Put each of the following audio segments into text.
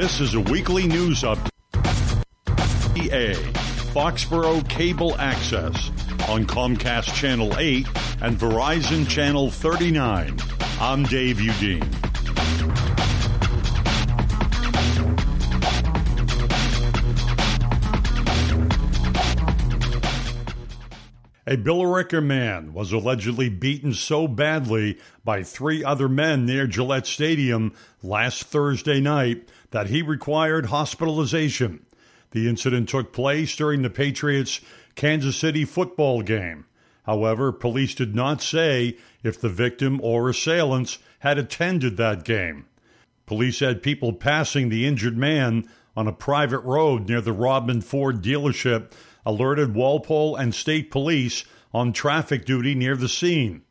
This is a weekly news update. EA, Foxborough Cable Access on Comcast Channel 8 and Verizon Channel 39. I'm Dave Udine. A Billerica man was allegedly beaten so badly by three other men near Gillette Stadium last Thursday night that he required hospitalization. The incident took place during the Patriots Kansas City football game. However, police did not say if the victim or assailants had attended that game. Police had people passing the injured man on a private road near the Rodman Ford dealership alerted Walpole and state police on traffic duty near the scene.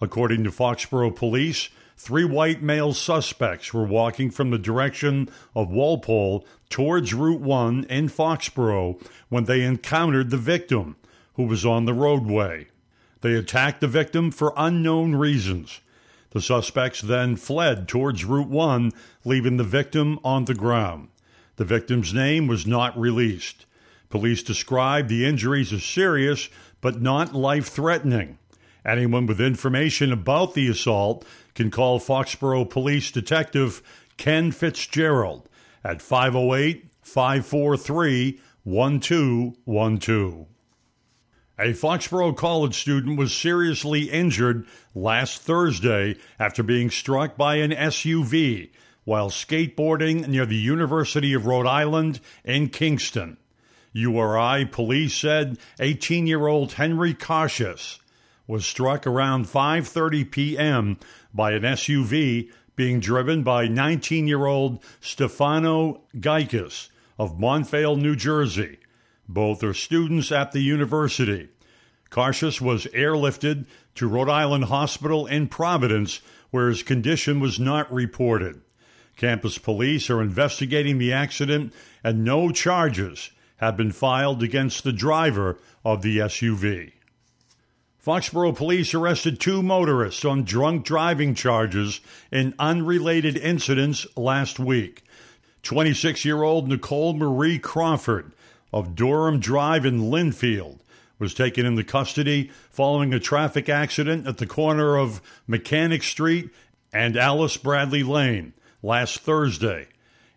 According to Foxborough police, three white male suspects were walking from the direction of Walpole towards Route 1 in Foxborough when they encountered the victim, who was on the roadway. They attacked the victim for unknown reasons. The suspects then fled towards Route 1, leaving the victim on the ground. The victim's name was not released. Police describe the injuries as serious but not life threatening. Anyone with information about the assault can call Foxborough Police Detective Ken Fitzgerald at 508 543 1212. A Foxborough College student was seriously injured last Thursday after being struck by an SUV while skateboarding near the University of Rhode Island in Kingston. URI police said 18-year-old Henry Cautious was struck around 5:30 p.m. by an SUV being driven by 19-year-old Stefano Geikis of Montvale, New Jersey. Both are students at the university. Cautious was airlifted to Rhode Island Hospital in Providence, where his condition was not reported. Campus police are investigating the accident, and no charges have been filed against the driver of the SUV. Foxborough police arrested two motorists on drunk driving charges in unrelated incidents last week. 26 year old Nicole Marie Crawford of Durham Drive in Lynnfield was taken into custody following a traffic accident at the corner of Mechanic Street and Alice Bradley Lane last Thursday.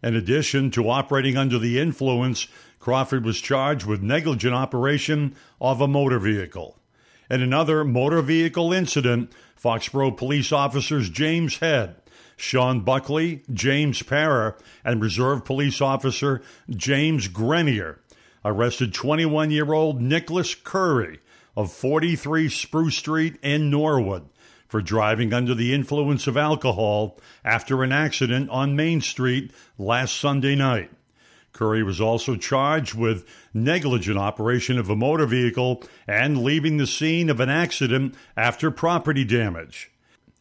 In addition to operating under the influence, Crawford was charged with negligent operation of a motor vehicle. In another motor vehicle incident, Foxborough police officers James Head, Sean Buckley, James Parra, and Reserve Police Officer James Grenier arrested 21 year old Nicholas Curry of 43 Spruce Street in Norwood for driving under the influence of alcohol after an accident on Main Street last Sunday night. Curry was also charged with negligent operation of a motor vehicle and leaving the scene of an accident after property damage.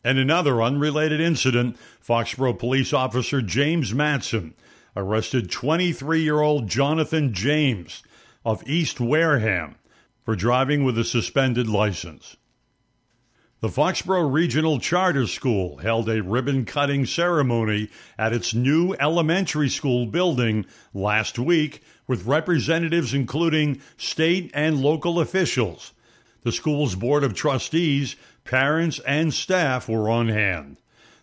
In another unrelated incident, Foxborough police officer James Matson arrested 23 year old Jonathan James of East Wareham for driving with a suspended license. The Foxborough Regional Charter School held a ribbon cutting ceremony at its new elementary school building last week with representatives including state and local officials. The school's board of trustees, parents, and staff were on hand.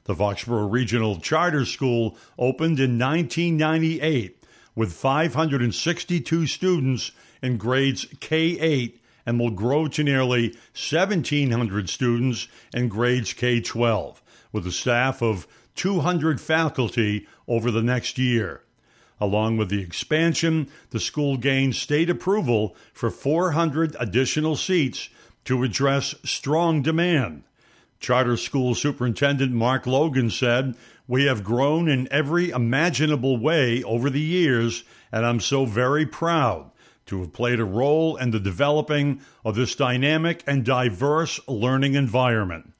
The Foxborough Regional Charter School opened in 1998 with 562 students in grades K 8 and will grow to nearly 1,700 students in grades K 12, with a staff of 200 faculty over the next year. Along with the expansion, the school gained state approval for 400 additional seats to address strong demand. Charter School Superintendent Mark Logan said, We have grown in every imaginable way over the years, and I'm so very proud to have played a role in the developing of this dynamic and diverse learning environment.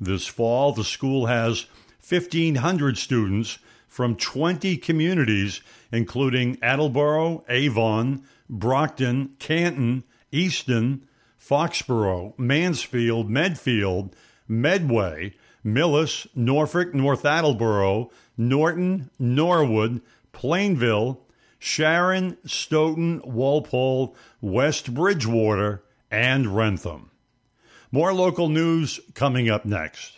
This fall, the school has 1,500 students from 20 communities, including Attleboro, Avon, Brockton, Canton, Easton, Foxborough, Mansfield, Medfield, Medway, Millis, Norfolk, North Attleboro, Norton, Norwood, Plainville, Sharon, Stoughton, Walpole, West Bridgewater, and Wrentham. More local news coming up next.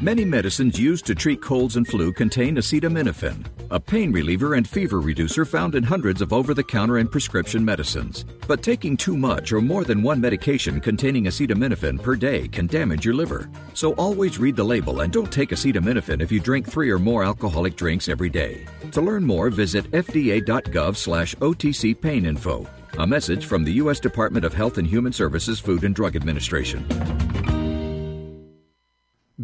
Many medicines used to treat colds and flu contain acetaminophen, a pain reliever and fever reducer found in hundreds of over the counter and prescription medicines. But taking too much or more than one medication containing acetaminophen per day can damage your liver. So always read the label and don't take acetaminophen if you drink three or more alcoholic drinks every day. To learn more, visit fda.gov slash OTC pain info. A message from the U.S. Department of Health and Human Services Food and Drug Administration.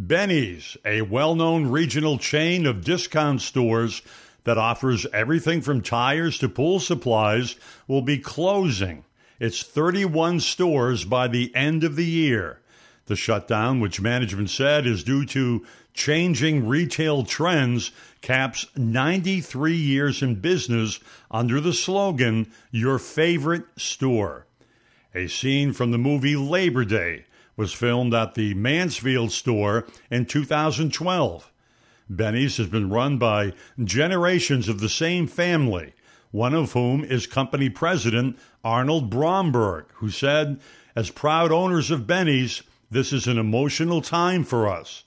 Benny's, a well known regional chain of discount stores that offers everything from tires to pool supplies, will be closing its 31 stores by the end of the year. The shutdown, which management said is due to changing retail trends, caps 93 years in business under the slogan, Your Favorite Store. A scene from the movie Labor Day was filmed at the Mansfield store in 2012. Benny's has been run by generations of the same family, one of whom is company president Arnold Bromberg, who said, As proud owners of Benny's, this is an emotional time for us.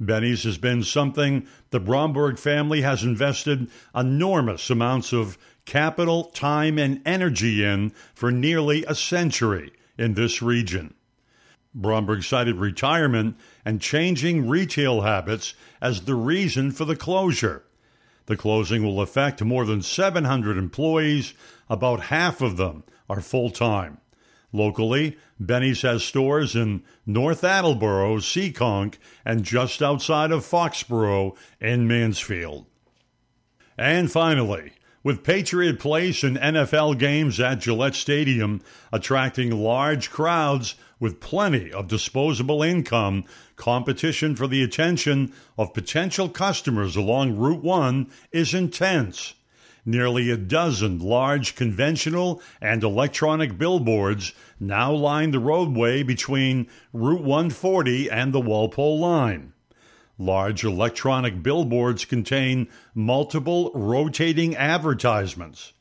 Benny's has been something the Bromberg family has invested enormous amounts of capital, time, and energy in for nearly a century in this region. Bromberg cited retirement and changing retail habits as the reason for the closure. The closing will affect more than 700 employees, about half of them are full time. Locally, Benny's has stores in North Attleboro, Seekonk, and just outside of Foxborough in Mansfield. And finally, with Patriot Place and NFL games at Gillette Stadium attracting large crowds with plenty of disposable income, competition for the attention of potential customers along Route 1 is intense. Nearly a dozen large conventional and electronic billboards now line the roadway between Route 140 and the Walpole line. Large electronic billboards contain multiple rotating advertisements.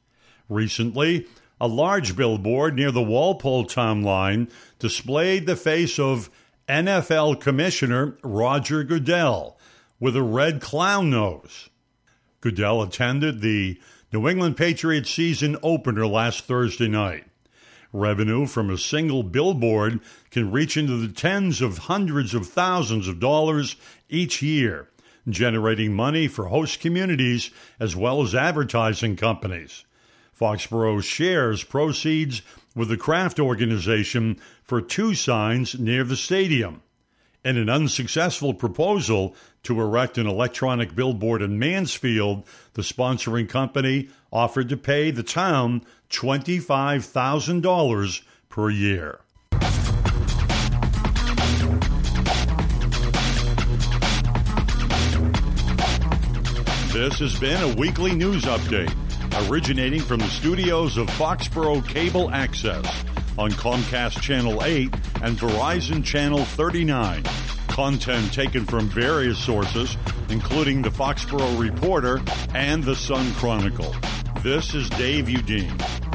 Recently, a large billboard near the Walpole town line displayed the face of NFL Commissioner Roger Goodell with a red clown nose. Goodell attended the New England Patriots season opener last Thursday night. Revenue from a single billboard can reach into the tens of hundreds of thousands of dollars each year, generating money for host communities as well as advertising companies. Foxborough shares proceeds with the Kraft organization for two signs near the stadium. In an unsuccessful proposal to erect an electronic billboard in Mansfield, the sponsoring company offered to pay the town $25,000 per year. This has been a weekly news update originating from the studios of Foxborough Cable Access on Comcast Channel 8 and Verizon Channel 39. Content taken from various sources, including the Foxborough Reporter and the Sun Chronicle. This is Dave Udine.